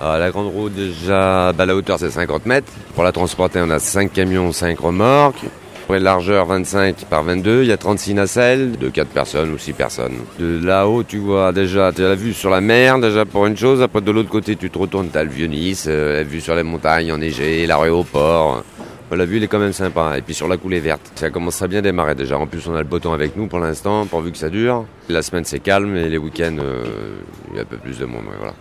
Ah, la grande roue, déjà, bah, la hauteur c'est 50 mètres. Pour la transporter, on a 5 camions, 5 remorques. après la largeur 25 par 22, il y a 36 nacelles de 4 personnes ou 6 personnes. De là-haut, tu vois déjà, tu as la vue sur la mer déjà pour une chose. Après de l'autre côté, tu te retournes, tu as le vieux Nice, euh, la vue sur les montagnes enneigées, l'aéroport. Bah, la vue, elle est quand même sympa. Et puis sur la coulée verte, ça commence à bien démarrer déjà. En plus, on a le beau temps avec nous pour l'instant, pourvu que ça dure. La semaine, c'est calme et les week-ends, euh, il y a un peu plus de monde. voilà.